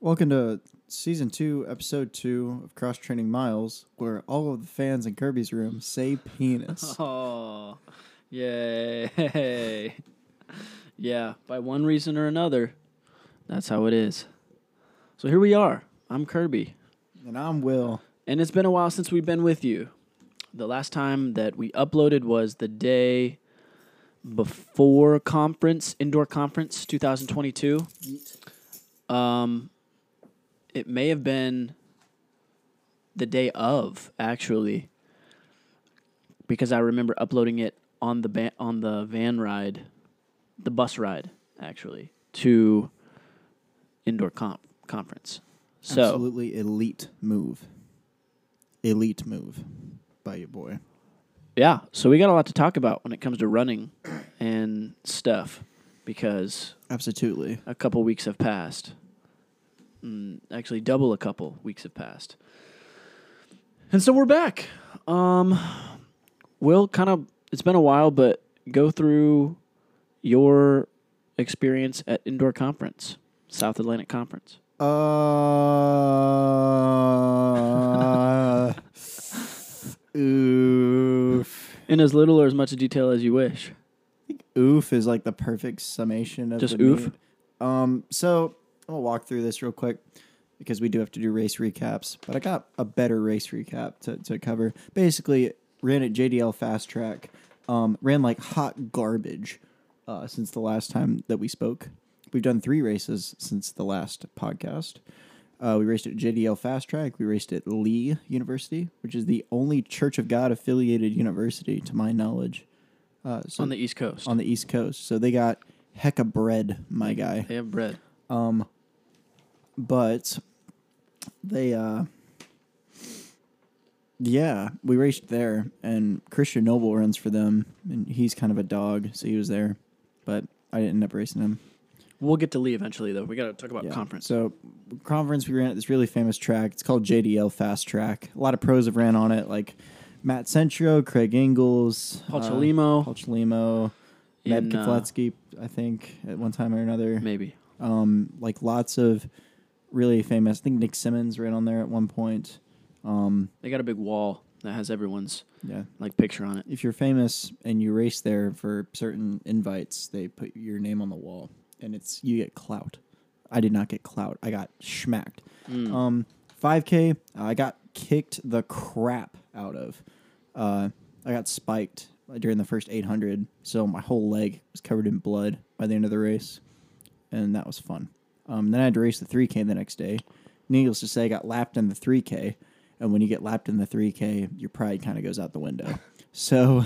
Welcome to season two, episode two of Cross Training Miles, where all of the fans in Kirby's room say penis. Oh, yay. yeah, by one reason or another, that's how it is. So here we are. I'm Kirby, and I'm Will. and it's been a while since we've been with you. The last time that we uploaded was the day before conference, indoor conference 2022. Um, it may have been the day of, actually, because I remember uploading it on the ba- on the van ride, the bus ride, actually, to indoor comp- conference. So Absolutely elite move. Elite move by your boy. yeah, so we got a lot to talk about when it comes to running and stuff, because Absolutely. a couple weeks have passed. Mm, actually, double a couple weeks have passed. And so we're back. Um, Will, kind of, it's been a while, but go through your experience at Indoor Conference, South Atlantic Conference. Uh, oof. In as little or as much detail as you wish. I think oof is like the perfect summation of Just the oof? meet. Um, so I'll walk through this real quick because we do have to do race recaps. But I got a better race recap to, to cover. Basically, ran at JDL Fast Track. Um, ran like hot garbage uh, since the last time that we spoke. We've done three races since the last podcast. Uh, we raced at JDL Fast Track. We raced at Lee University, which is the only Church of God affiliated university, to my knowledge. Uh, so on the East Coast. on the East Coast. So they got hecka bread, my guy. they have bread. Um, but they, uh, yeah, we raced there, and Christian Noble runs for them, and he's kind of a dog, so he was there, but I didn't end up racing him. We'll get to Lee eventually, though. We got to talk about Yeah. conference. So, conference, we ran at this really famous track. It's called JDL Fast Track. A lot of pros have ran on it, like Matt Centro, Craig Engels, Paul uh, Chelimo. Paul Chelimo, Ned in, uh, I think, at one time or another. Maybe. Um, like lots of really famous. I think Nick Symmonds ran on there at one point. Um, They got a big wall that has everyone's yeah. like picture on it. If you're famous and you race there for certain invites, they put your name on the wall, and it's you get clout. I did not get clout. I got schmacked. Mm. Um, 5K, I got kicked the crap out of. Uh, I got spiked during the first 800, so my whole leg was covered in blood by the end of the race, and that was fun. Um, then I had to race the 3K the next day. Needless to say, I got lapped in the 3K, and when you get lapped in the 3K, your pride kind of goes out the window. so,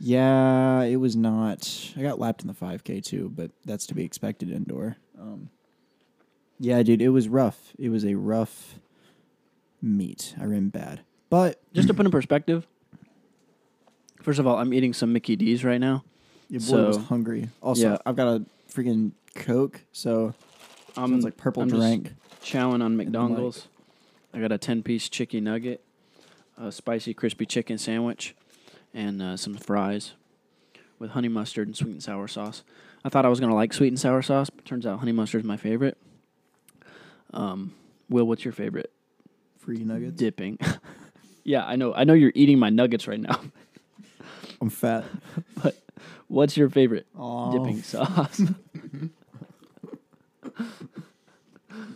yeah, it was not. I got lapped in the 5K too, but that's to be expected indoor. Um, yeah, dude, it was rough. It was a rough meet. I ran bad, but Just to put in perspective, first of all, I'm eating some Mickey D's right now. your boy was So- hungry. Also, yeah. I've got a freaking Coke, so I'm sounds like purple I'm just drink. chowing on. McDonald's. I got a 10 piece chicken nugget, a spicy crispy chicken sandwich, and uh, some fries with honey mustard and sweet and sour sauce. I thought I was going to like sweet and sour sauce, but turns out honey mustard is my favorite. Um, Will, what's your favorite Free nuggets. dipping? yeah, I know. I know you're eating my nuggets right now. I'm fat. But what's your favorite Aw. dipping sauce?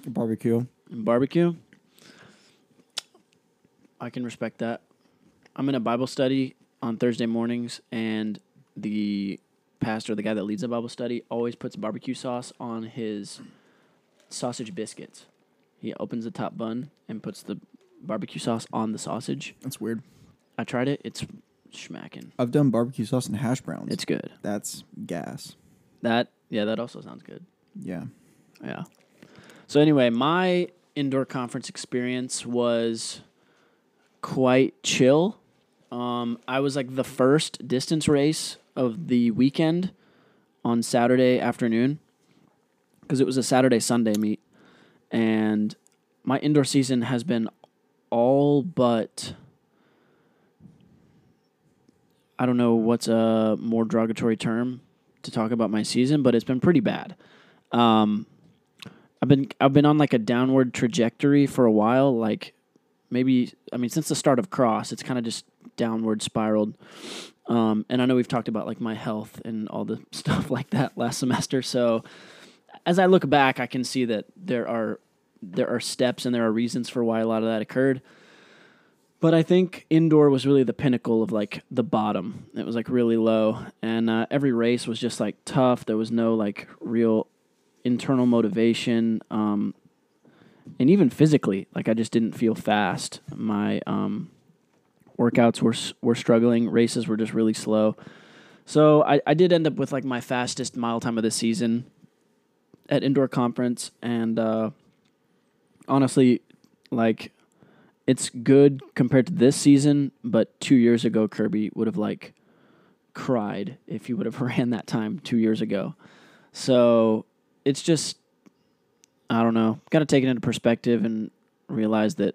barbecue. barbecue. I can respect that. I'm in a Bible study on Thursday mornings, and the pastor, the guy that leads the Bible study, always puts barbecue sauce on his sausage biscuits. He opens the top bun and puts the barbecue sauce on the sausage. That's weird. I tried it. It's smacking. I've done barbecue sauce and hash browns. It's good. That's gas. That yeah, that also sounds good. Yeah. Yeah. So anyway, my indoor conference experience was quite chill. Um, I was like the first distance race of the weekend on Saturday afternoon because it was a Saturday Sunday meet, and my indoor season has been all but I don't know what's a more derogatory term to talk about my season, but it's been pretty bad. Um, I've been I've been on like a downward trajectory for a while. Like maybe I mean since the start of cross, it's kind of just downward spiraled. Um, and I know we've talked about like my health and all the stuff like that last semester. So as I look back, I can see that there are there are steps and there are reasons for why a lot of that occurred. But I think indoor was really the pinnacle of like the bottom. It was like really low, and uh, every race was just like tough. There was no like real internal motivation, um, and even physically, like I just didn't feel fast. My um, workouts were were struggling. Races were just really slow. So I, I did end up with like my fastest mile time of the season at indoor conference, and uh, honestly, like it's good compared to this season, but two years ago, Kirby would have like cried if he would have ran that time two years ago. So it's just, I don't know, got to take it into perspective and realize that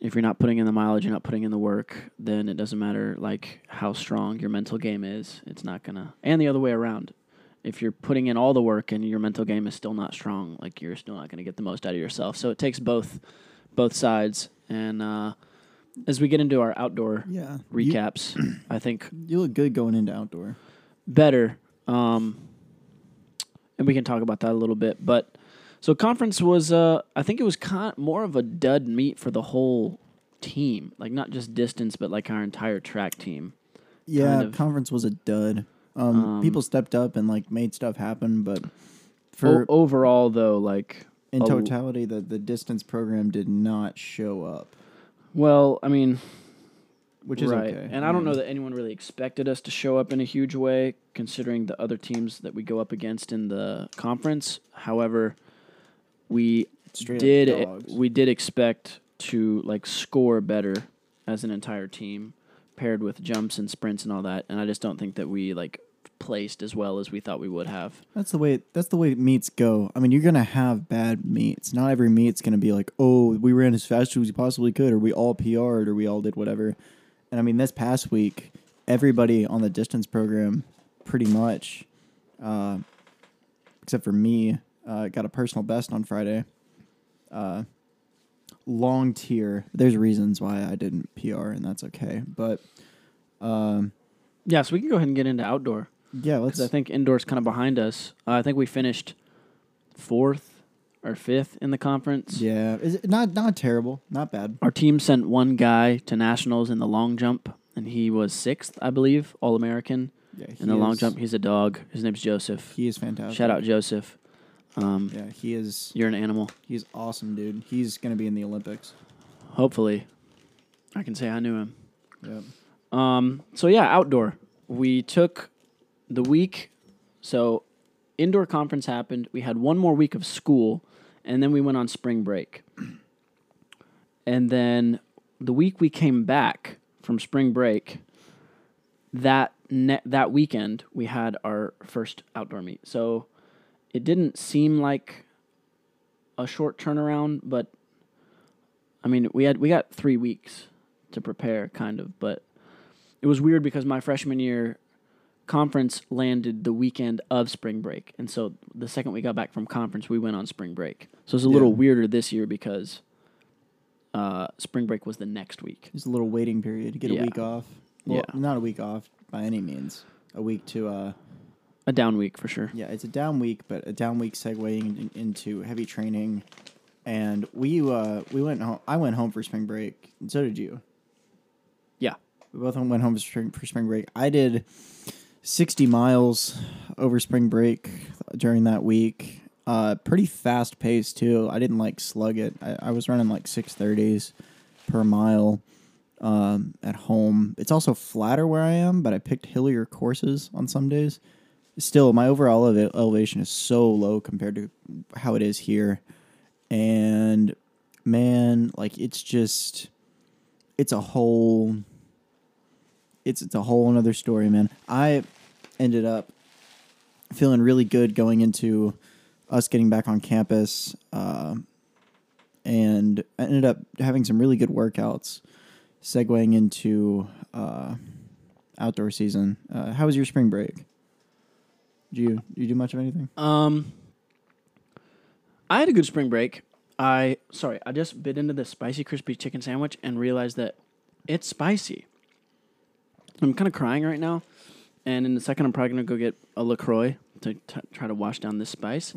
if you're not putting in the mileage, you're not putting in the work, then it doesn't matter like how strong your mental game is. It's not gonna, and the other way around. If you're putting in all the work and your mental game is still not strong, like you're still not gonna get the most out of yourself. So it takes both both sides. And uh, as we get into our outdoor Yeah. recaps, I think You, you look good going into outdoor. better. Um, and we can talk about that a little bit. But so conference was, uh, I think it was kind more of a dud meet for the whole team, like not just distance, but like our entire track team. Yeah, Kind of. conference was a dud. Um, Um, people stepped up and like made stuff happen, but O- for overall, though, like, in totality, the the distance program did not show up, well, I mean, which is right. okay. And I don't know that anyone really expected us to show up in a huge way, considering the other teams that we go up against in the conference. However, we straight did we did expect to like score better as an entire team, paired with jumps and sprints and all that. And I just don't think that we like placed as well as we thought we would have. That's the way. That's the way meets go. I mean, you're gonna have bad meets. Not every meet's gonna be like, oh, we ran as fast as we possibly could, or we all PR'd, or we all did whatever. And I mean, this past week, everybody on the distance program, pretty much, uh, except for me, uh, got a personal best on Friday. Uh, long tier. There's reasons why I didn't PR, and that's okay. But um, Yeah, so we can go ahead and get into outdoor yeah, let's. because I think indoor's kind of behind us. Uh, I think we finished fourth or fifth in the conference. yeah, is it not not terrible, not bad. Our team sent one guy to nationals in the long jump, and he was sixth, I believe, All American Yeah, in the long jump. He's a dog. His name's Joseph. He is fantastic. Shout out Joseph. Um, Yeah, he is. You're an animal. He's awesome, dude. He's gonna be in the Olympics. Hopefully, I can say I knew him. Yep. Um, so yeah, outdoor. We took the week. So indoor conference happened. We had one more week of school, and then we went on spring break. And then the week we came back from spring break, that ne- that weekend we had our first outdoor meet. So it didn't seem like a short turnaround, but I mean, we had we got 3 weeks to prepare kind of, but it was weird because my freshman year conference landed the weekend of spring break. And so the second we got back from conference, we went on spring break. So it's a little Yeah. weirder this year because uh, spring break was the next week. There's a little waiting period to get a week off. Well, Yeah. not a week off by any means. A week to uh, A down week for sure. yeah, it's a down week, but a down week segueing in, into heavy training. And we uh we went home. I went home for spring break, and so did you. Yeah. We both went home for spring, for spring break. I did 60 miles over spring break during that week. Uh, pretty fast pace too. I didn't like slug it. I, I was running like 630s per mile um, at home. It's also flatter where I am, but I picked hillier courses on some days. Still, my overall ele- elevation is so low compared to how it is here. And man, like it's just, it's a whole it's it's a whole another story, man. I ended up feeling really good going into us getting back on campus, uh, and I ended up having some really good workouts, segueing into uh, outdoor season. Uh, how was your spring break? Did you you do much of anything? Um, I had a good spring break. I sorry, I just bit into the spicy crispy chicken sandwich and realized that it's spicy. I'm kind of crying right now, and in a second, I'm probably gonna go get a LaCroix to t- try to wash down this spice.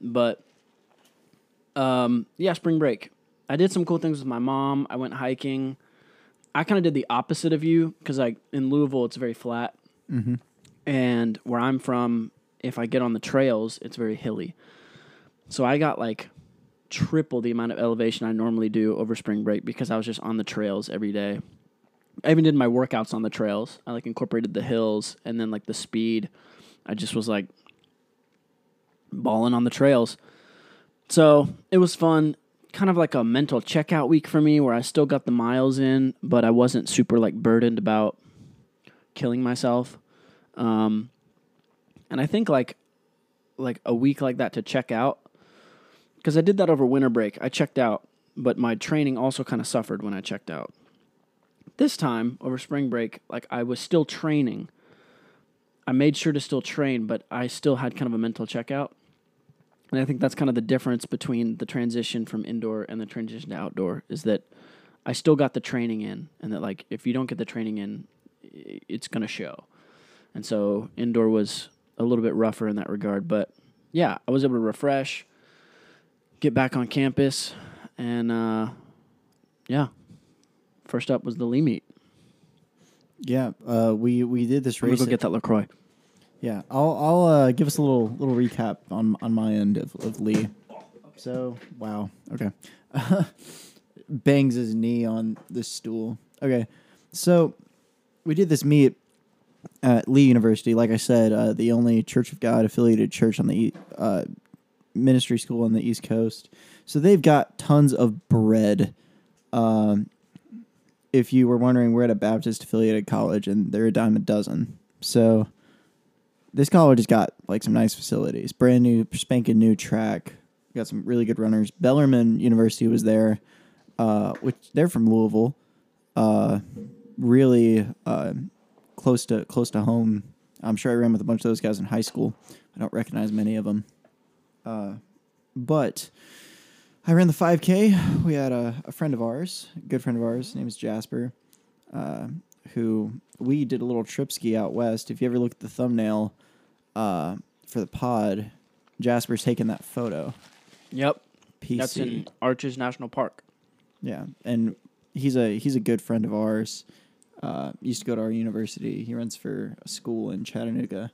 But, um, yeah, spring break. I did some cool things with my mom. I went hiking. I kind of did the opposite of you because like in Louisville, it's very flat, Mm-hmm. and where I'm from, if I get on the trails, it's very hilly. So I got like triple the amount of elevation I normally do over spring break because I was just on the trails every day. I even did my workouts on the trails. I like incorporated the hills and then like the speed. I just was like balling on the trails. So it was fun. Kind of like a mental checkout week for me where I still got the miles in, but I wasn't super like burdened about killing myself. Um, and I think like like a week like that to check out because I did that over winter break. I checked out, but my training also kind of suffered when I checked out. This time over spring break, like I was still training. I made sure to still train, but I still had kind of a mental checkout. And I think that's kind of the difference between the transition from indoor and the transition to outdoor is that I still got the training in, and that like if you don't get the training in, it's gonna show. And so indoor was a little bit rougher in that regard, but yeah, I was able to refresh, get back on campus, and uh, yeah, first up was the Lee meet. Yeah, uh, we we did this I'm race. go at- get that LaCroix. Yeah, I'll I'll uh, give us a little little recap on on my end of, of Lee. So wow, okay, bangs his knee on the stool. Okay, so we did this meet at Lee University. Like I said, uh, the only Church of God affiliated church on the uh, ministry school on the East Coast. So they've got tons of bread. Um, if you were wondering, we're at a Baptist affiliated college, and they're a dime a dozen. So this college has got like some nice facilities, brand new, spanking new track. Got some really good runners. Bellarmine University was there, uh, which they're from Louisville, uh, really uh, close to close to home. I'm sure I ran with a bunch of those guys in high school. I don't recognize many of them, uh, but I ran the 5K. We had a, a friend of ours, a good friend of ours, his name is Jasper, uh, who we did a little trip ski out west. If you ever look at the thumbnail uh, for the pod, Jasper's taking that photo. Yep, PC. that's in Arches National Park. Yeah, and he's a he's a good friend of ours. Uh, used to go to our university. He runs for a school in Chattanooga,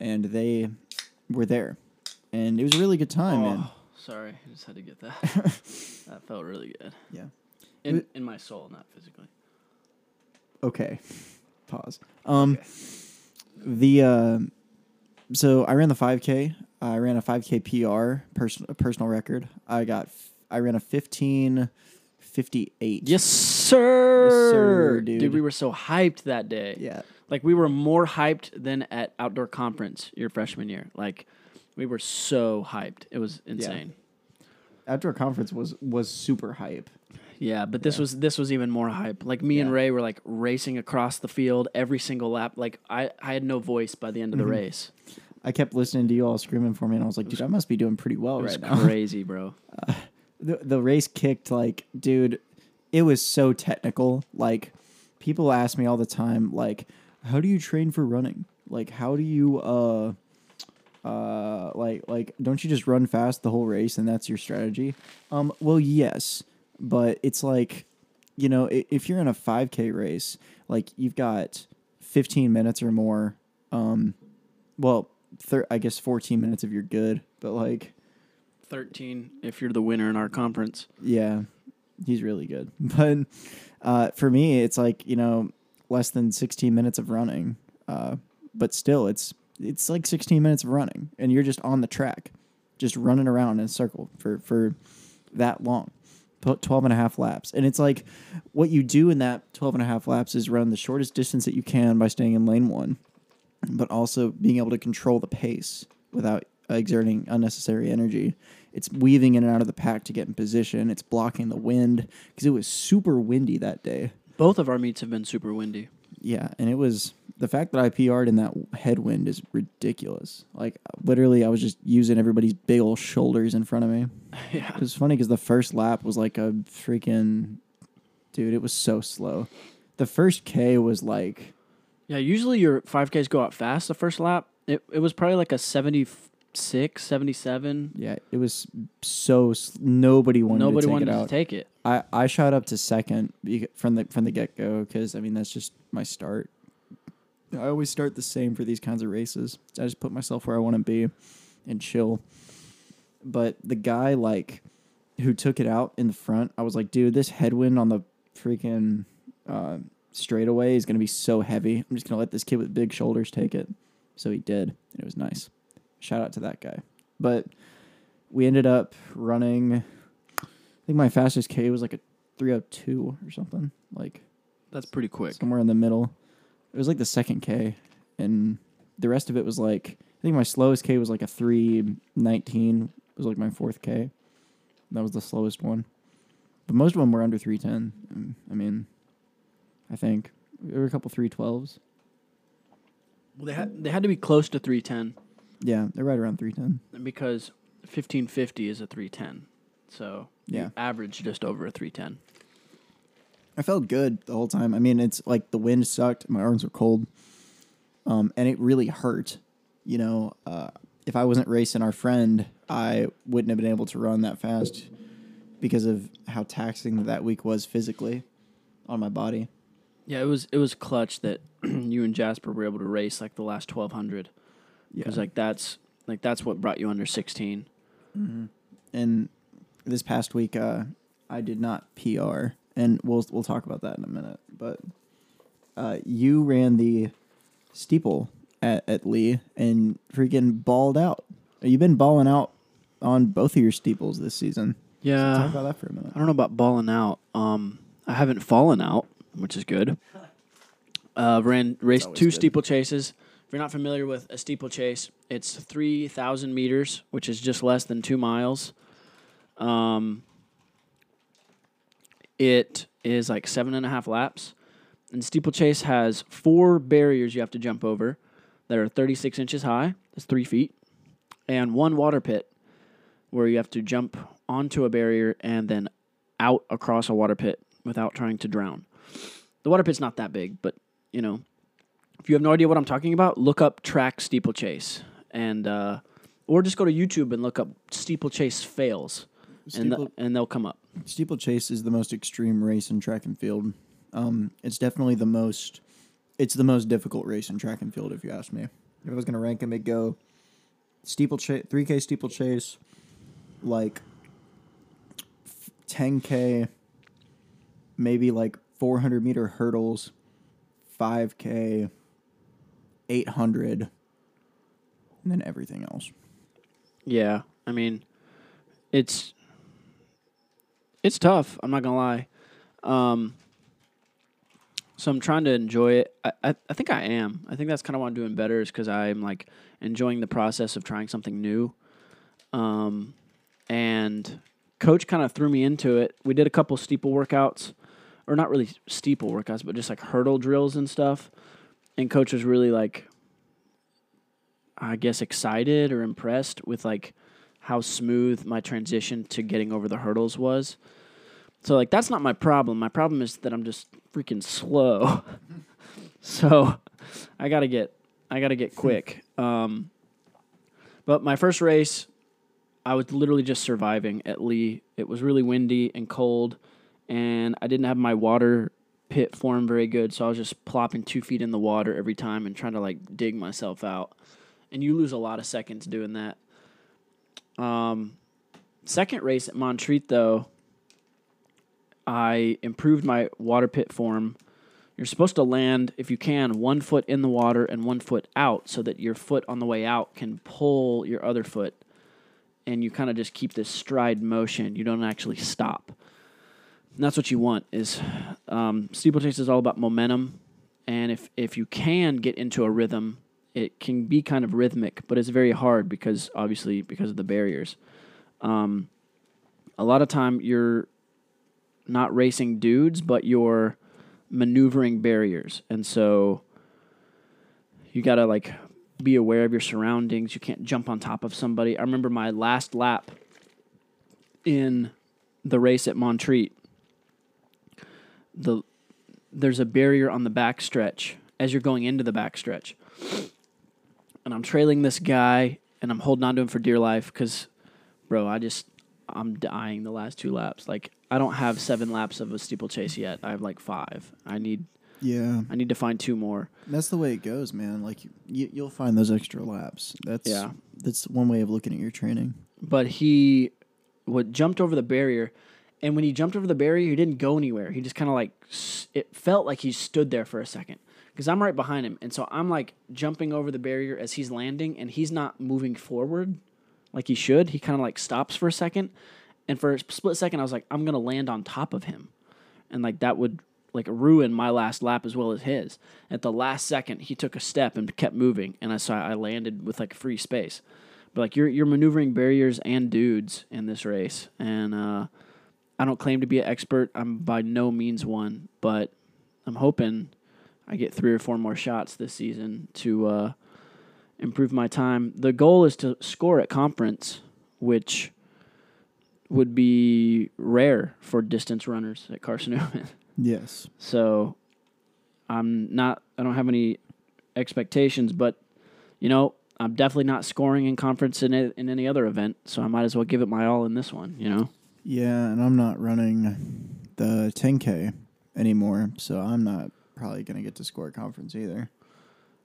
and they were there, and it was a really good time, man. Sorry, I just had to get that. that felt really good. Yeah. In, in my soul, not physically. Okay. Pause. Um, the uh, so I ran the 5K. I ran a 5K PR, personal personal record. I got f- I ran a 1558. Yes, sir. sir, dude. dude. we were so hyped that day. Yeah. Like we were more hyped than at outdoor conference your freshman year. Like we were so hyped. It was insane. Outdoor conference was was super hype. Yeah, but this was this was even more hype. Like me and Ray were like racing across the field every single lap. Like I, I had no voice by the end of the Mhm. race. I kept listening to you all screaming for me, and I was like, dude, I must be doing pretty well It was right now. crazy, bro. the the race kicked like, dude, it was so technical. Like, people ask me all the time, like, how do you train for running? Like, how do you uh uh like like don't you just run fast the whole race and that's your strategy? Um, well, yes, but it's like, you know, i- if you're in a 5K race, like you've got 15 minutes or more. Um, well, thir- I guess 14 minutes if you're good, but like. Thirteen if you're the winner in our conference. Yeah, he's really good. But uh, for me, it's like you know less than 16 minutes of running. Uh, but still, it's it's like 16 minutes of running, and you're just on the track, just running around in a circle for for that long. 12 and a half laps. And it's like what you do in that 12 and a half laps is run the shortest distance that you can by staying in lane one, but also being able to control the pace without exerting unnecessary energy. It's weaving in and out of the pack to get in position. It's blocking the wind because it was super windy that day. Both of our meets have been super windy. Yeah, and it was the fact that I PR'd in that headwind is ridiculous. Like literally, I was just using everybody's big old shoulders in front of me. yeah. It was funny because the first lap was like a freaking dude. It was so slow. The first K was like Yeah, usually your 5Ks go out fast the first lap. It, it was probably like a 76, 77. yeah, it was so nobody wanted Nobody to take wanted it to take it. I, I shot up to second from the from the get go because I mean that's just my start. I always start the same for these kinds of races. I just put myself where I want to be and chill. But the guy like who took it out in the front, I was like, dude, this headwind on the freaking uh, straightaway is gonna be so heavy. I'm just gonna let this kid with big shoulders take it. So he did, and it was nice. Shout out to that guy. But we ended up running. I think my fastest K was like a 302 or something, like That's pretty quick. somewhere in the middle. It was like the second K, and the rest of it was like I think my slowest K was like a 319. It was like my fourth K. That was the slowest one, but most of them were under 310. Um, I mean, I think there were a couple 312s. Well, they had they had to be close to 310 Yeah, they're right around 310. because 1550 is a 310. So Yeah. average just over a 310. I felt good the whole time. I mean, it's like the wind sucked, my arms were cold, um, and it really hurt. You know, uh, if I wasn't racing our friend, I wouldn't have been able to run that fast because of how taxing that week was physically on my body. Yeah, it was it was clutch that you and Jasper were able to race like the last 1200 Yeah, because like that's like that's what brought you under 16. and this past week, uh, I did not PR, and we'll we'll talk about that in a minute. But uh, you ran the steeple at, at Lee and freaking balled out. You've been balling out on both of your steeples this season. Yeah, So talk about that for a minute. I don't know about balling out. Um, I haven't fallen out, which is good. Uh, ran raced two good. steeplechases. If you're not familiar with a steeplechase, it's three thousand meters, which is just less than two miles. Um, it is like seven and a half laps, and steeplechase has four barriers you have to jump over that are 36 inches high. That's three feet, and one water pit where you have to jump onto a barrier and then out across a water pit without trying to drown. The water pit's not that big, but you know, if you have no idea what I'm talking about, look up track steeplechase and uh, or just go to YouTube and look up steeplechase fails, and th- and they'll come up. Steeplechase is the most extreme race in track and field. Um, it's definitely the most. It's the most difficult race in track and field, if you ask me. If I was to rank them, it'd go steeplechase, three k steeplechase, like ten k, maybe like four hundred meter hurdles, five k, eight hundred, and then everything else. Yeah, I mean, it's it's tough. I'm not gonna lie. Um, so I'm trying to enjoy it. I, I, I think I am. I think that's kind of why I'm doing better is because I'm like enjoying the process of trying something new. Um, and coach kind of threw me into it. We did a couple steeple workouts, or not really steeple workouts, but just like hurdle drills and stuff. And coach was really like, I guess, excited or impressed with like how smooth my transition to getting over the hurdles was. So like that's not my problem. My problem is that I'm just freaking slow. so I gotta get I gotta get quick. Um, but my first race, I was literally just surviving at Lee. It was really windy and cold, and I didn't have my water pit form very good, so I was just plopping two feet in the water every time and trying to like dig myself out. And you lose a lot of seconds doing that. Um, second race at Montreat though, I improved my water pit form. You're supposed to land, if you can, one foot in the water and one foot out so that your foot on the way out can pull your other foot. And you kind of just keep this stride motion. You don't actually stop. And that's what you want is um, steeplechase is all about momentum. And if, if you can get into a rhythm, it can be kind of rhythmic, but it's very hard because obviously because of the barriers. Um, a lot of time you're not racing dudes, but you're maneuvering barriers, and so you gotta like be aware of your surroundings. You can't jump on top of somebody. I remember my last lap in the race at Montreat. The there's a barrier on the back stretch as you're going into the back stretch. And I'm trailing this guy and I'm holding on to him for dear life because, bro, I just, I'm dying the last two laps. Like, I don't have seven laps of a steeplechase yet. I have like five. I need, Yeah, I need to find two more. that's the way it goes, man. Like you, you'll find those extra laps. That's Yeah. That's one way of looking at your training. But he, what jumped over the barrier, and when he jumped over the barrier, he didn't go anywhere. He just kind of like, it felt like he stood there for a second. Because I'm right behind him, and so I'm like jumping over the barrier as he's landing, and he's not moving forward like he should. He kind of like stops for a second, and for a split second, I was like, I'm gonna land on top of him, and like that would like ruin my last lap as well as his. At the last second, he took a step and kept moving, and I saw I landed with like free space. But like you're you're maneuvering barriers and dudes in this race, and uh, I don't claim to be an expert. I'm by no means one, but I'm hoping I get three or four more shots this season to uh, improve my time. The goal is to score at conference, which would be rare for distance runners at Carson Newman. Yes. So I'm not I don't have any expectations, but you know, I'm definitely not scoring in conference in in any other event, so I might as well give it my all in this one, you know. Yeah, and I'm not running the 10k anymore, so I'm not probably gonna get to score conference either.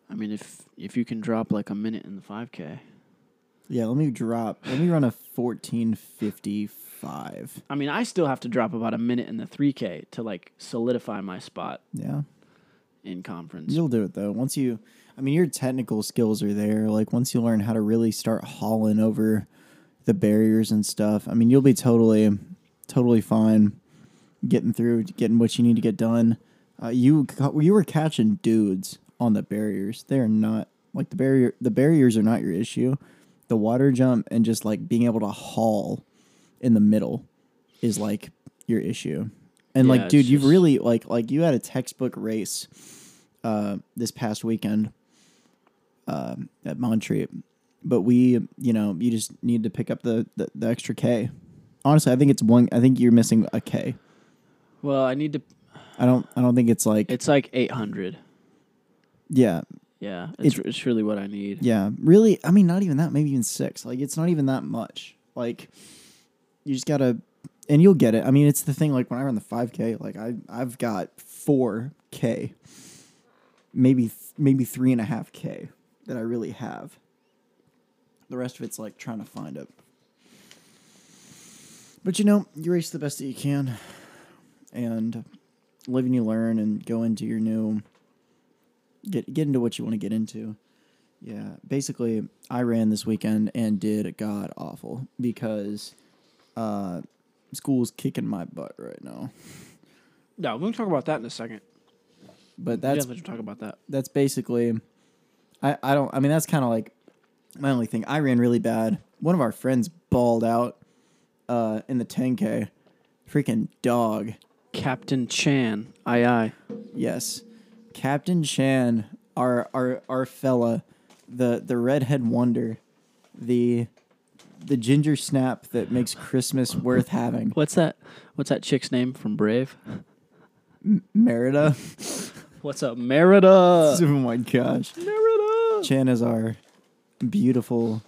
I mean, if if you can drop like a minute in the 5k. Yeah, let me drop. Let me run a 1455. I mean, I still have to drop about a minute in the 3k to like solidify my spot Yeah, in conference. you'll do it though. Once you, I mean, your technical skills are there. Like once you learn how to really start hauling over the barriers and stuff, I mean, you'll be totally, totally fine getting through, getting what you need to get done. Uh, you you were catching dudes on the barriers. They're not like the barrier. The barriers are not your issue. The water jump and just like being able to haul in the middle is like your issue. And Yeah, like, dude, you've really like like you had a textbook race uh, this past weekend uh, at Montreat, but we, you know, you just need to pick up the, the the extra K. Honestly, I think it's one. I think you're missing a K. well, I need to I don't. I don't think it's like. it's like 800. yeah, Yeah, it's it's really what I need. yeah. Really, I mean, not even that. Maybe even six. Like, it's not even that much. Like, you just gotta, and you'll get it. I mean, it's the thing. Like when I run the five K, like I I've got four K, maybe maybe three and a half K that I really have. The rest of it's like trying to find it. But you know, you race the best that you can, and live and you learn, and go into your new. Get get into what you want to get into. Yeah, basically, I ran this weekend and did god awful because uh, school's kicking my butt right now. No, we're gonna talk about that in a second. But That's yeah, talk about that. that's basically I, I don't I mean that's kind of like my only thing. I ran really bad. One of our friends balled out uh in the 10k. Freaking dog. Captain Chan, aye aye. Yes. Captain Chan, our our our fella, the the redhead wonder, the the ginger snap that makes Christmas worth having. What's that? What's that chick's name from Brave? Merida. What's up, Merida? oh my gosh. Merida. Chan is our beautiful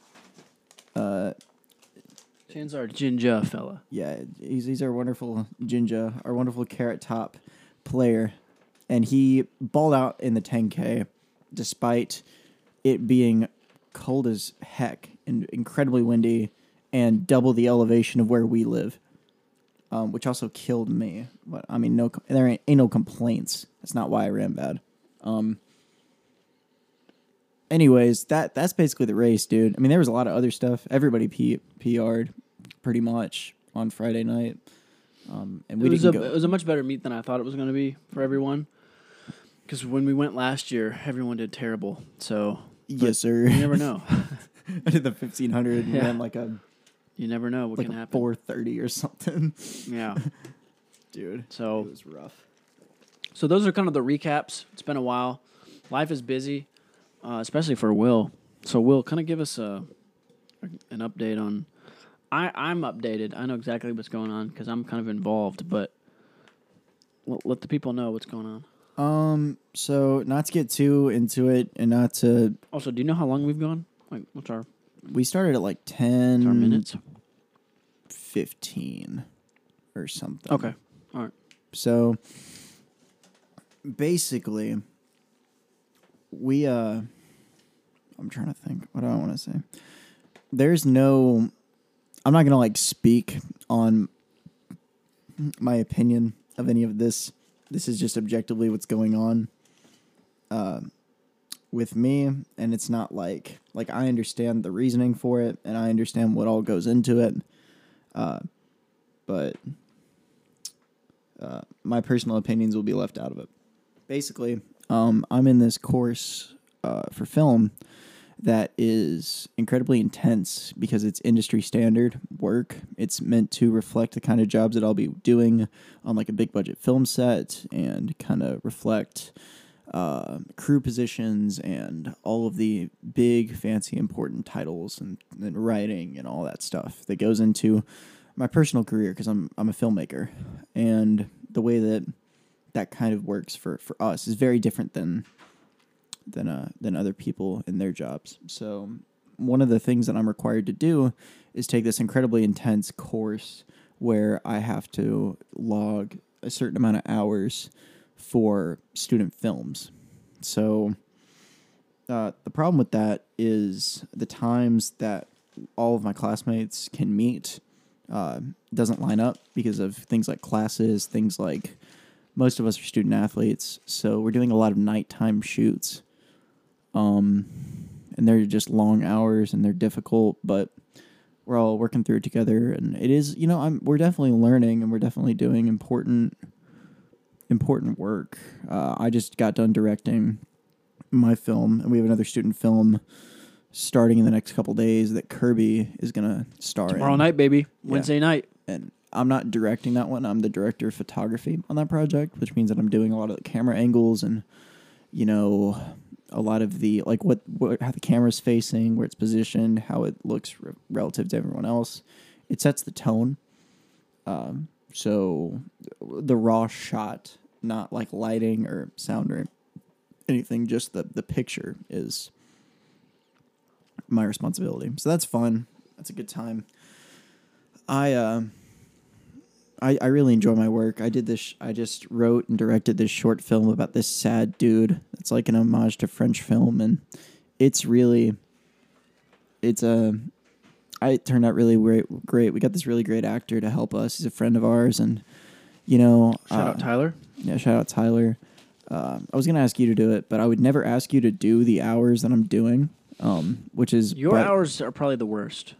uh Chan's our ginger fella. yeah, he's he's our wonderful ginger, our wonderful carrot top player, and he balled out in the 10k, despite it being cold as heck and incredibly windy, and double the elevation of where we live, um, which also killed me. But I mean, no, there ain't, ain't no complaints. That's not why I ran bad. Um. Anyways, that that's basically the race, dude. I mean, there was a lot of other stuff. Everybody P- PR'd pretty much on Friday night. Um, and we It was didn't go. it was a much better meet than I thought it was going to be for everyone. Because when we went last year, everyone did terrible. So yes, sir. you never know. I did the fifteen hundred and Yeah. ran like a You never know what like can a happen. four thirty or something, Yeah. dude. So It was rough. so those are kind of the recaps. It's been a while. Life is busy. uh, especially for Will. So, Will, kind of give us a an update on. I I'm updated. I know exactly what's going on because I'm kind of involved, but let, let the people know what's going on. Um, so not to get too into it, and not to Also, do you know how long we've gone? Like, what's our, we started at like what's 10 our minutes? 15 or something. Okay. All right. So basically we uh I'm trying to think what do I want to say. There's no I'm not to like speak on my opinion of any of this. This is just objectively what's going on uh, with me and it's not like like I understand the reasoning for it and I understand what all goes into it. Uh but uh, my personal opinions will be left out of it. Basically, um, I'm in this course uh, for film that is incredibly intense because it's industry standard work. It's meant to reflect the kind of jobs that I'll be doing on like a big budget film set and kind of reflect uh, crew positions and all of the big, fancy, important titles and, and writing and all that stuff that goes into my personal career because I'm I'm a filmmaker, and the way that that kind of works for, for us is very different than than uh, than other people in their jobs. So one of the things that I'm required to do is take this incredibly intense course where I have to log a certain amount of hours for student films. So uh, the problem with that is the times that all of my classmates can meet uh, doesn't line up because of things like classes, things like most of us are student athletes, so we're doing a lot of nighttime shoots. Um, and they're just long hours and they're difficult, but we're all working through it together. And it is, you know, I'm we're definitely learning and we're definitely doing important, important work. Uh, I just got done directing my film, and we have another student film starting in the next couple days that Kirby is gonna star Tomorrow in. night, baby. Wednesday night. and I'm not directing that one. I'm the director of photography on that project, which means that I'm doing a lot of the camera angles and you know a lot of the like what, what how the camera's facing, where it's positioned, how it looks re- relative to everyone else. It sets the tone. Um, so the raw shot, not like lighting or sound or anything, just the the picture is my responsibility. So that's fun. That's a good time. I uh, I I really enjoy my work. I did this. I just wrote and directed this short film about this sad dude. It's like an homage to French film, and it's really, it's a. I it turned out really great. Great. We got this really great actor to help us. He's a friend of ours, and you know, Shout uh, out Tyler. yeah, shout out Tyler. Um, I was gonna ask you to do it, but I would never ask you to do the hours that I'm doing, um, which is Your but- hours are probably the worst.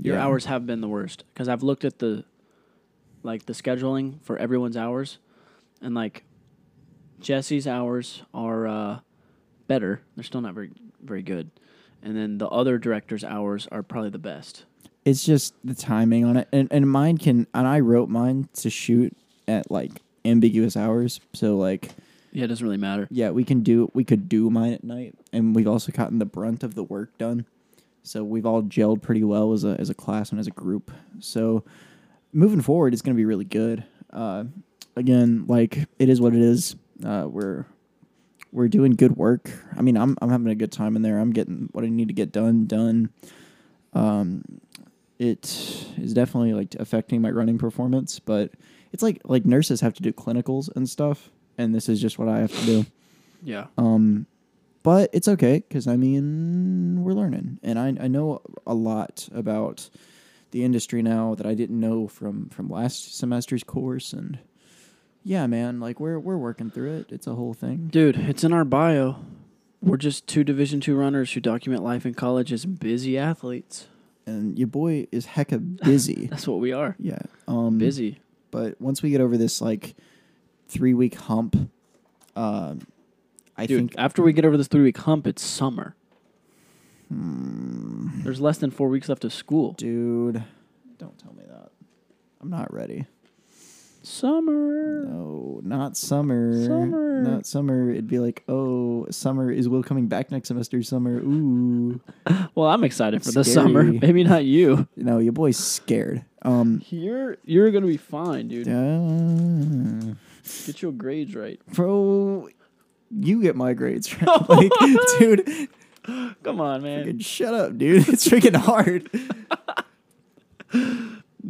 Your Yeah. hours have been the worst because I've looked at the, like the scheduling for everyone's hours, and like, Jesse's hours are uh, better. They're still not very very good, and then the other director's hours are probably the best. it's just the timing on it. And, and mine can and i wrote mine to shoot at like ambiguous hours. So like Yeah, it doesn't really matter. yeah we can do we could do mine at night. And we've also gotten the brunt of the work done. So we've all gelled pretty well as a as a class and as a group. So moving forward it's going to be really good. Uh again like it is what it is. Uh we're we're doing good work. I mean i'm i'm having a good time in there. I'm getting what i need to get done done. Um it is definitely like affecting my running performance but it's like like nurses have to do clinicals and stuff and this is just what i have to do. Yeah. um but it's okay because i mean we're learning and I, I know a lot about the industry now that i didn't know from from last semester's course and yeah man like we're we're working through it it's a whole thing Dude, it's in our bio. We're just two Division two runners who document life in college as busy athletes. and your boy is hecka busy That's what we are. yeah um Busy. but once we get over this like three week hump um i Dude, think after we get over this three week hump, it's summer. Hmm, There's less than four weeks left of school. dude don't tell me that i'm not ready Summer. No, not summer. Summer. Not summer. It'd be like, oh, summer is Will coming back next semester. Summer. Ooh. Well, I'm excited for the summer. Maybe not you. No, your boy's scared. Um. You're you're gonna be fine, dude. Uh, Get your grades right. bro, you get my grades right. like, dude, Come on, man. freaking shut up, dude. It's freaking hard.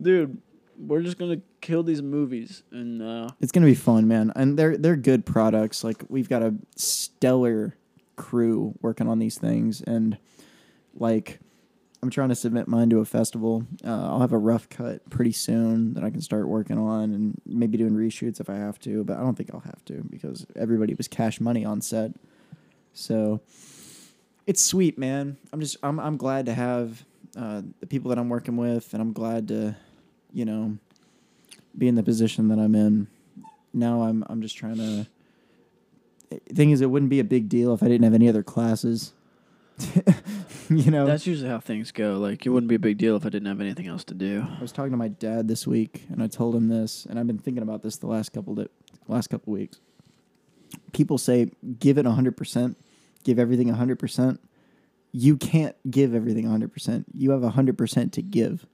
Dude, we're just gonna kill these movies and uh It's gonna be fun, man, and they're they're good products. Like we've got a stellar crew working on these things, and like I'm trying to submit mine to a festival. Uh, I'll have a rough cut pretty soon that I can start working on, and maybe doing reshoots if I have to. But I don't think I'll have to because everybody was cash money on set. So it's sweet, man. I'm just I'm I'm glad to have uh, the people that I'm working with, and I'm glad to, you know, be in the position that I'm in. Now I'm I'm just trying to. Thing is, it wouldn't be a big deal if I didn't have any other classes. you know, that's usually how things go. Like it wouldn't be a big deal if I didn't have anything else to do. I was talking to my dad this week, and I told him this, and I've been thinking about this the last couple di- last couple weeks. People say give it hundred percent, give everything hundred percent. You can't give everything hundred percent. You have hundred percent to give,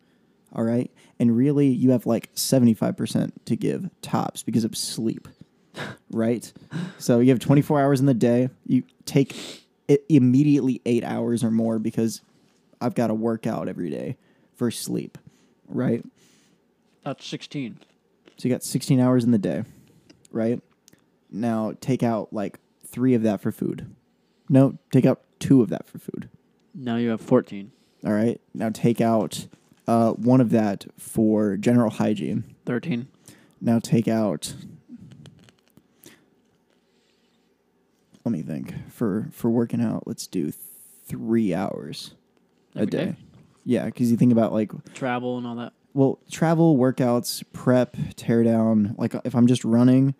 all right, and really you have like seventy five percent to give tops because of sleep, right? So you have twenty four hours in the day. You take immediately eight hours or more because I've got to work out every day for sleep, right? That's sixteen. So you got 16 hours in the day, right? Now take out like three of that for food. No, take out two of that for food. Now you have fourteen. All right. Now take out uh, one of that for general hygiene. Thirteen. Now take out. Let me think. For for working out, let's do three hours a Every day. day? Yeah, because you think about like Travel and all that. well, travel, workouts, prep, tear down. Like if I'm just running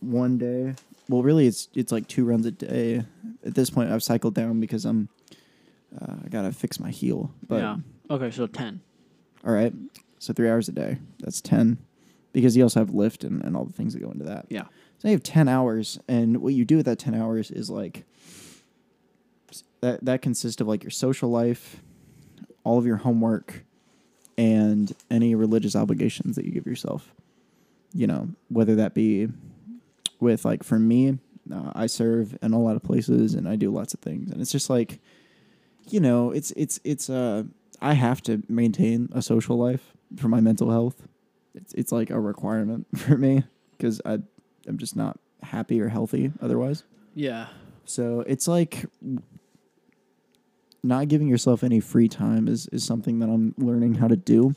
one day, well, really it's it's like two runs a day. At this point, I've cycled down because I'm uh, I gotta fix my heel. But yeah. Okay, so ten. all right, so three hours a day. That's ten because you also have lift and, and all the things that go into that. Yeah. So you have ten hours, and what you do with that ten hours is like that. That consists of like your social life, all of your homework, and any religious obligations that you give yourself. You know, whether that be with like for me, uh, I serve in a lot of places and I do lots of things, and it's just like, you know, it's it's it's uh I have to maintain a social life for my mental health. It's it's like a requirement for me because I I'm just not happy or healthy otherwise. Yeah. So it's like not giving yourself any free time is is something that I'm learning how to do.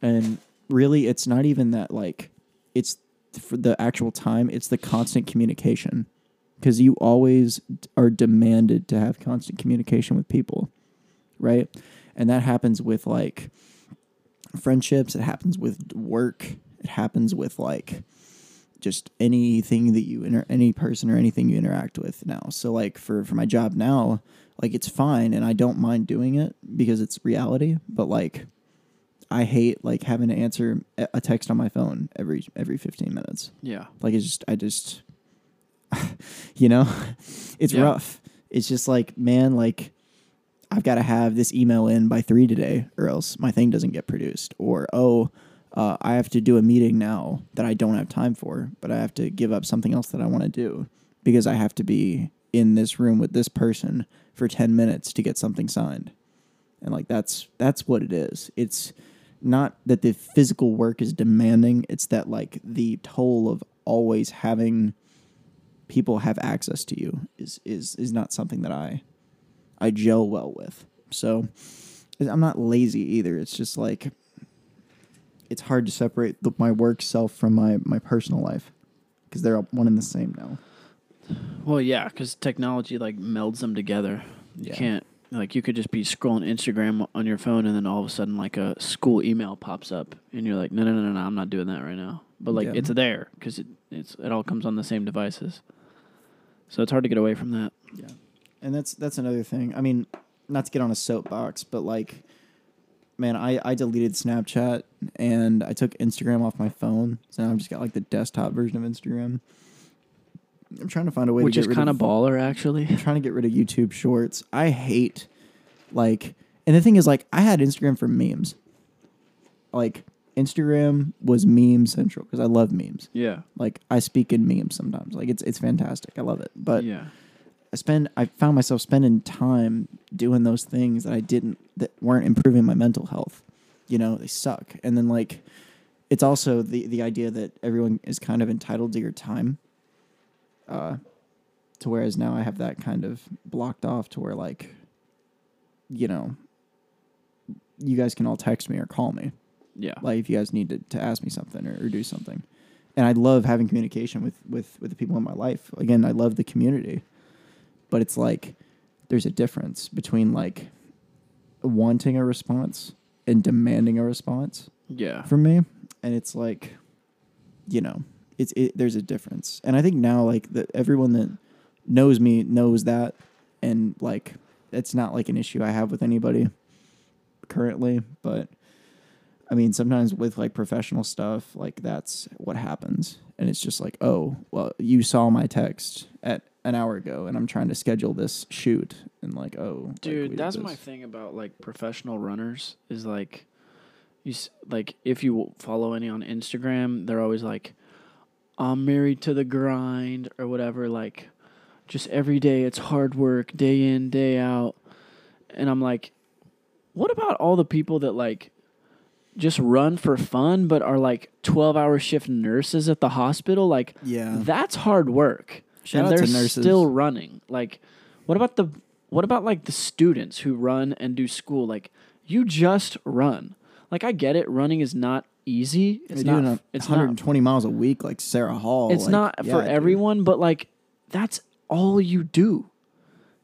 And really it's not even that like it's for the actual time, it's the constant communication. Cuz you always are demanded to have constant communication with people, right? And that happens with like friendships, it happens with work, it happens with like just anything that you inter- any person or anything you interact with now. So like for for my job now, like it's fine and I don't mind doing it because it's reality, but like I hate like having to answer a text on my phone every every 15 minutes. Yeah. Like it's just I just you know, it's Yeah. rough. It's just like man like I've got to have this email in by 3 today or else my thing doesn't get produced or oh uh, I have to do a meeting now that I don't have time for, but I have to give up something else that I want to do because I have to be in this room with this person for 10 minutes to get something signed. And like that's that's what it is. It's not that the physical work is demanding, it's that like the toll of always having people have access to you is is is not something that I I gel well with. So I'm not lazy either. It's just like it's hard to separate the, my work self from my my personal life because they're one and the same now. Well, yeah, because technology like melds them together. You Yeah. can't like you could just be scrolling Instagram on your phone, and then all of a sudden like a school email pops up, and you're like, no, no, no, no, no I'm not doing that right now. But like Yeah. it's there because it it's it all comes on the same devices. So it's hard to get away from that. Yeah, and that's that's another thing. I mean, not to get on a soapbox, but like man, I I deleted Snapchat and I took Instagram off my phone, so now I've just got like the desktop version of Instagram. I'm trying to find a way which to is get rid kind of of baller, actually. I'm trying to get rid of YouTube Shorts. I hate like, and the thing is, like, I had Instagram for memes. Like, Instagram was meme central because I love memes. Yeah, Like, I speak in memes sometimes. Like, it's it's fantastic. I love it. But yeah, I spend I found myself spending time doing those things that I didn't that weren't improving my mental health. You know, they suck. And then like it's also the the idea that everyone is kind of entitled to your time. Uh to whereas now I have that kind of blocked off to where like you know you guys can all text me or call me. Yeah. like if you guys need to, to ask me something or, or do something. And i love having communication with with with the people in my life. Again i love the community. But it's like there's a difference between like wanting a response and demanding a response yeah. from me. And it's like you know it's it, there's a difference. And i think now like that everyone that knows me knows that. And like it's not like an issue i have with anybody currently. But i mean sometimes with like professional stuff like that's what happens. And it's just like oh well you saw my text at an hour ago and i'm trying to schedule this shoot. And like oh Dude, did that's my thing about like professional runners is like you s- like if you follow any on Instagram, they're always like I'm married to the grind or whatever like just every day it's hard work, day in, day out. And I'm like what about all the people that like just run for fun but are like 12-hour shift nurses at the hospital like yeah that's hard work. Shout and they're still running. Like, what about the what about like the students who run and do school? Like, you just run. Like, I get it. Running is not easy. It's They're not. it's not. 120 miles a week like Sara Hall It's like, not yeah, for dude. everyone, but like, that's all you do.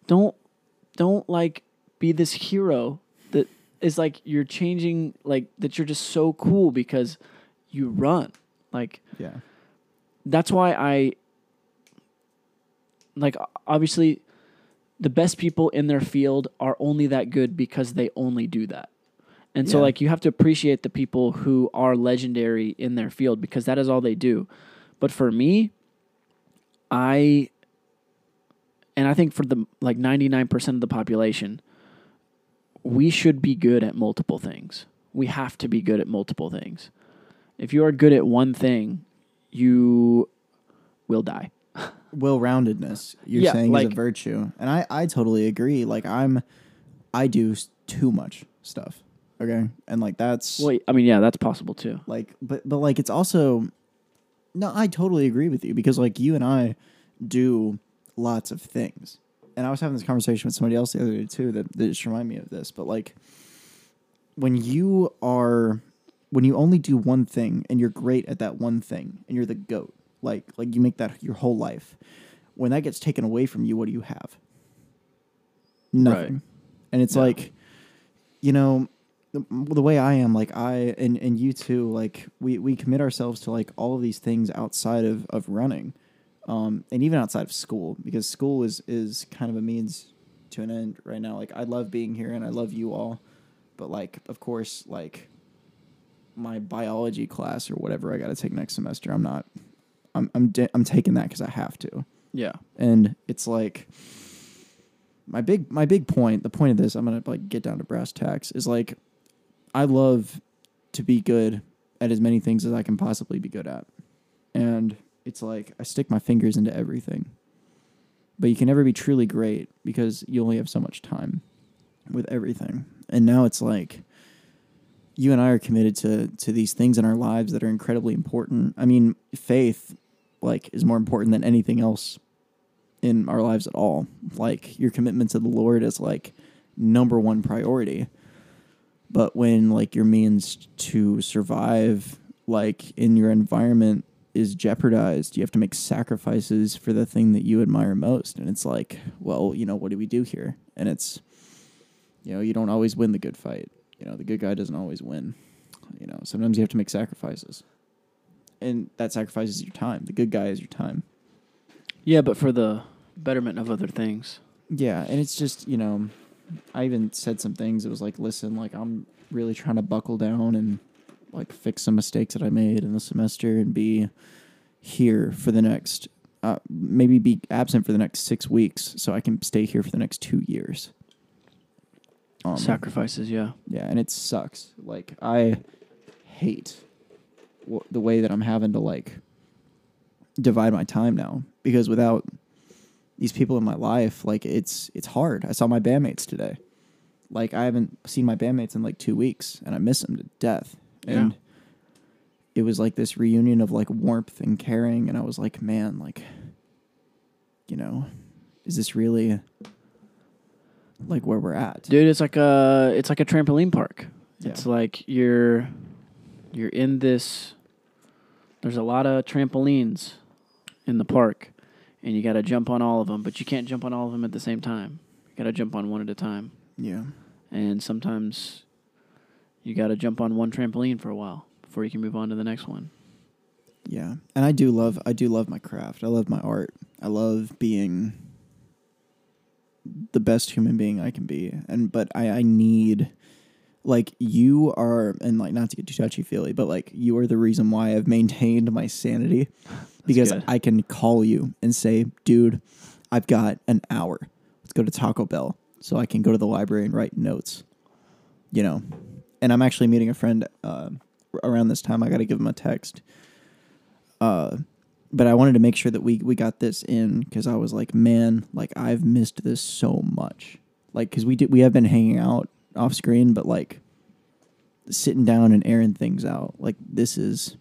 Don't don't like be this hero that is like you're changing like that. You're just so cool because you run. Like yeah that's why I like obviously the best people in their field are only that good because they only do that. And so like you have to appreciate the people who are legendary in their field because that is all they do. But for me, I and I think for the like 99% of the population, we should be good at multiple things. We have to be good at multiple things. If you are good at one thing, you will die. well-roundedness you're Yeah, saying is a virtue and i i totally agree like i'm i do too much stuff okay. And like that's Well, I mean, yeah, that's possible too. like but but like it's also no i totally agree with you because like you and i do lots of things. And i was having this conversation with somebody else the other day too that, that just reminded me of this. But like when you are when you only do one thing and you're great at that one thing and you're the goat like like you make that your whole life when that gets taken away from you what do you have? Nothing. And it's like you know the, the way i am like i and and you too like we we commit ourselves to like all of these things outside of of running um and even outside of school because school is is kind of a means to an end right now like i love being here and i love you all but like of course like my biology class or whatever i got to take next semester i'm not i'm i'm, I'm taking that because i have to Yeah. and it's like my big my big point the point of this i'm gonna like get down to brass tacks is like i love to be good at as many things as i can possibly be good at and it's like i stick my fingers into everything but you can never be truly great because you only have so much time with everything and now it's like you and i are committed to to these things in our lives that are incredibly important i mean faith like is more important than anything else in our lives at all. Like your commitment to the Lord is like number one priority. But when like your means to survive like in your environment is jeopardized, you have to make sacrifices for the thing that you admire most. And it's like, well, you know, what do we do here? And it's you know, you don't always win the good fight. You know, the good guy doesn't always win. You know, sometimes you have to make sacrifices. And that sacrifices your time. The good guy is your time. Yeah, but for the betterment of other things. Yeah, and it's just you know, I even said some things. It was like, listen, like I'm, really trying to buckle down and like fix some mistakes that I made in the semester and be here for the next uh, maybe be absent for the next six weeks so I can stay here for the next two years. Um, Sacrifices, yeah. yeah, and it sucks. Like I hate w- the way that I'm having to like divide my time now because without these people in my life, like it's it's hard. I saw my bandmates today. Like I haven't seen my bandmates in like two weeks, and I miss them to death. And Yeah. it was like this reunion of like warmth and caring, and I was like, man, like, you know, is this really like where we're at? Dude, it's like a it's like a trampoline park. Yeah. It's like you're you're in this there's a lot of trampolines in the park and you got to jump on all of them, but you can't jump on all of them at the same time. You got to jump on one at a time. Yeah. And sometimes you got to jump on one trampoline for a while before you can move on to the next one. Yeah. And I do love I do love my craft. I love my art. I love being the best human being I can be. And but I, I need like you are and like not to get too touchy feely, but like you are the reason why I've maintained my sanity. because good. I can call you and say, dude, I've got an hour. Let's go to Taco Bell. So I can go to the library and write notes. You know. And I'm actually meeting a friend uh, around this time. I got to give him a text. Uh, but I wanted to make sure that we we got this in because I was like, man, like I've missed this so much. Like, because we did we have been hanging out off screen, but like sitting down and airing things out, like this is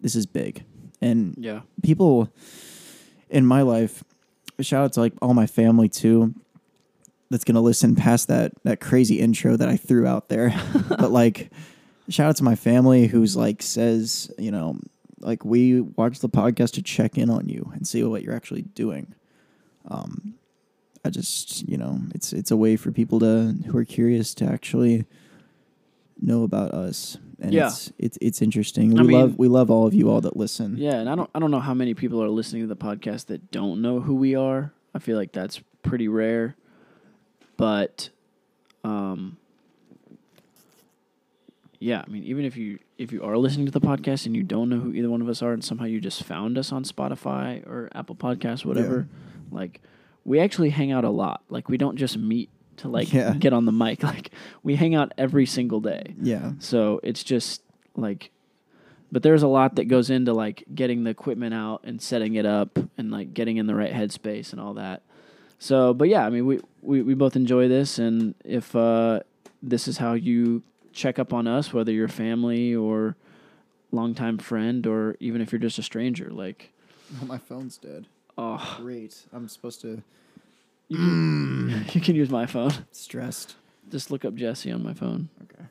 this is big. And Yeah. people in my life, shout out to like all my family too, that's gonna listen past that that crazy intro that I threw out there. but like shout out to my family who's like says, you know, like we watch the podcast to check in on you and see what you're actually doing. Um I just, you know, it's it's a way for people to who are curious to actually know about us. And Yeah. it's it's it's interesting. We I mean- love we love all of you all that listen. Yeah, and I don't I don't know how many people are listening to the podcast that don't know who we are. I feel like that's pretty rare. But um yeah, I mean even if you if you are listening to the podcast and you don't know who either one of us are and somehow you just found us on Spotify or Apple Podcasts whatever, like we actually hang out a lot. Like we don't just meet to like Yeah. get on the mic. Like we hang out every single day. Yeah. So it's just like, but there's a lot that goes into like getting the equipment out and setting it up and like getting in the right headspace and all that. So, but yeah, I mean, we, we, we both enjoy this. And if uh, this is how you check up on us, whether you're family or longtime friend, or even if you're just a stranger, like, my phone's dead. Oh, Great. I'm supposed to you can, you can use my phone. stressed. Just look up Jesse on my phone. Okay.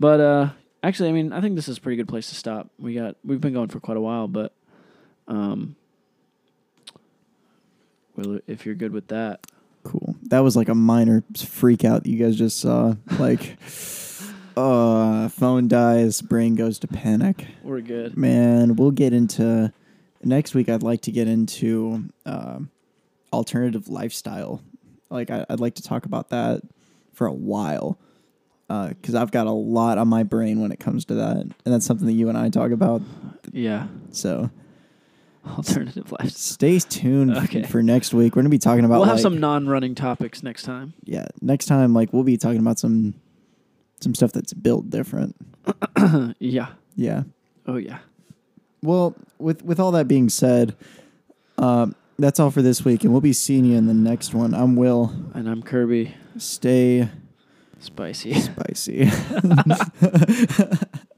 But uh actually, I mean, I think this is a pretty good place to stop. We got we've been going for quite a while, but um well, if you're good with that. Cool. That was like a minor freak out that you guys just saw. Like uh phone dies, brain goes to panic. We're good. Man, we'll get into next week I'd like to get into um alternative lifestyle. Like I, I'd like to talk about that for a while. because I've got a lot on my brain when it comes to that, and that's something that you and I talk about. Yeah. So Alternative life. stay tuned Okay. for next week. We're gonna be talking about. We'll have like- some non-running topics next time. yeah. Next time, like we'll be talking about some some stuff that's built different. yeah. Yeah. Oh yeah. Well, with with all that being said, um, that's all for this week, and we'll be seeing you in the next one. I'm Will. And I'm Kirby. Stay Spicy. spicy.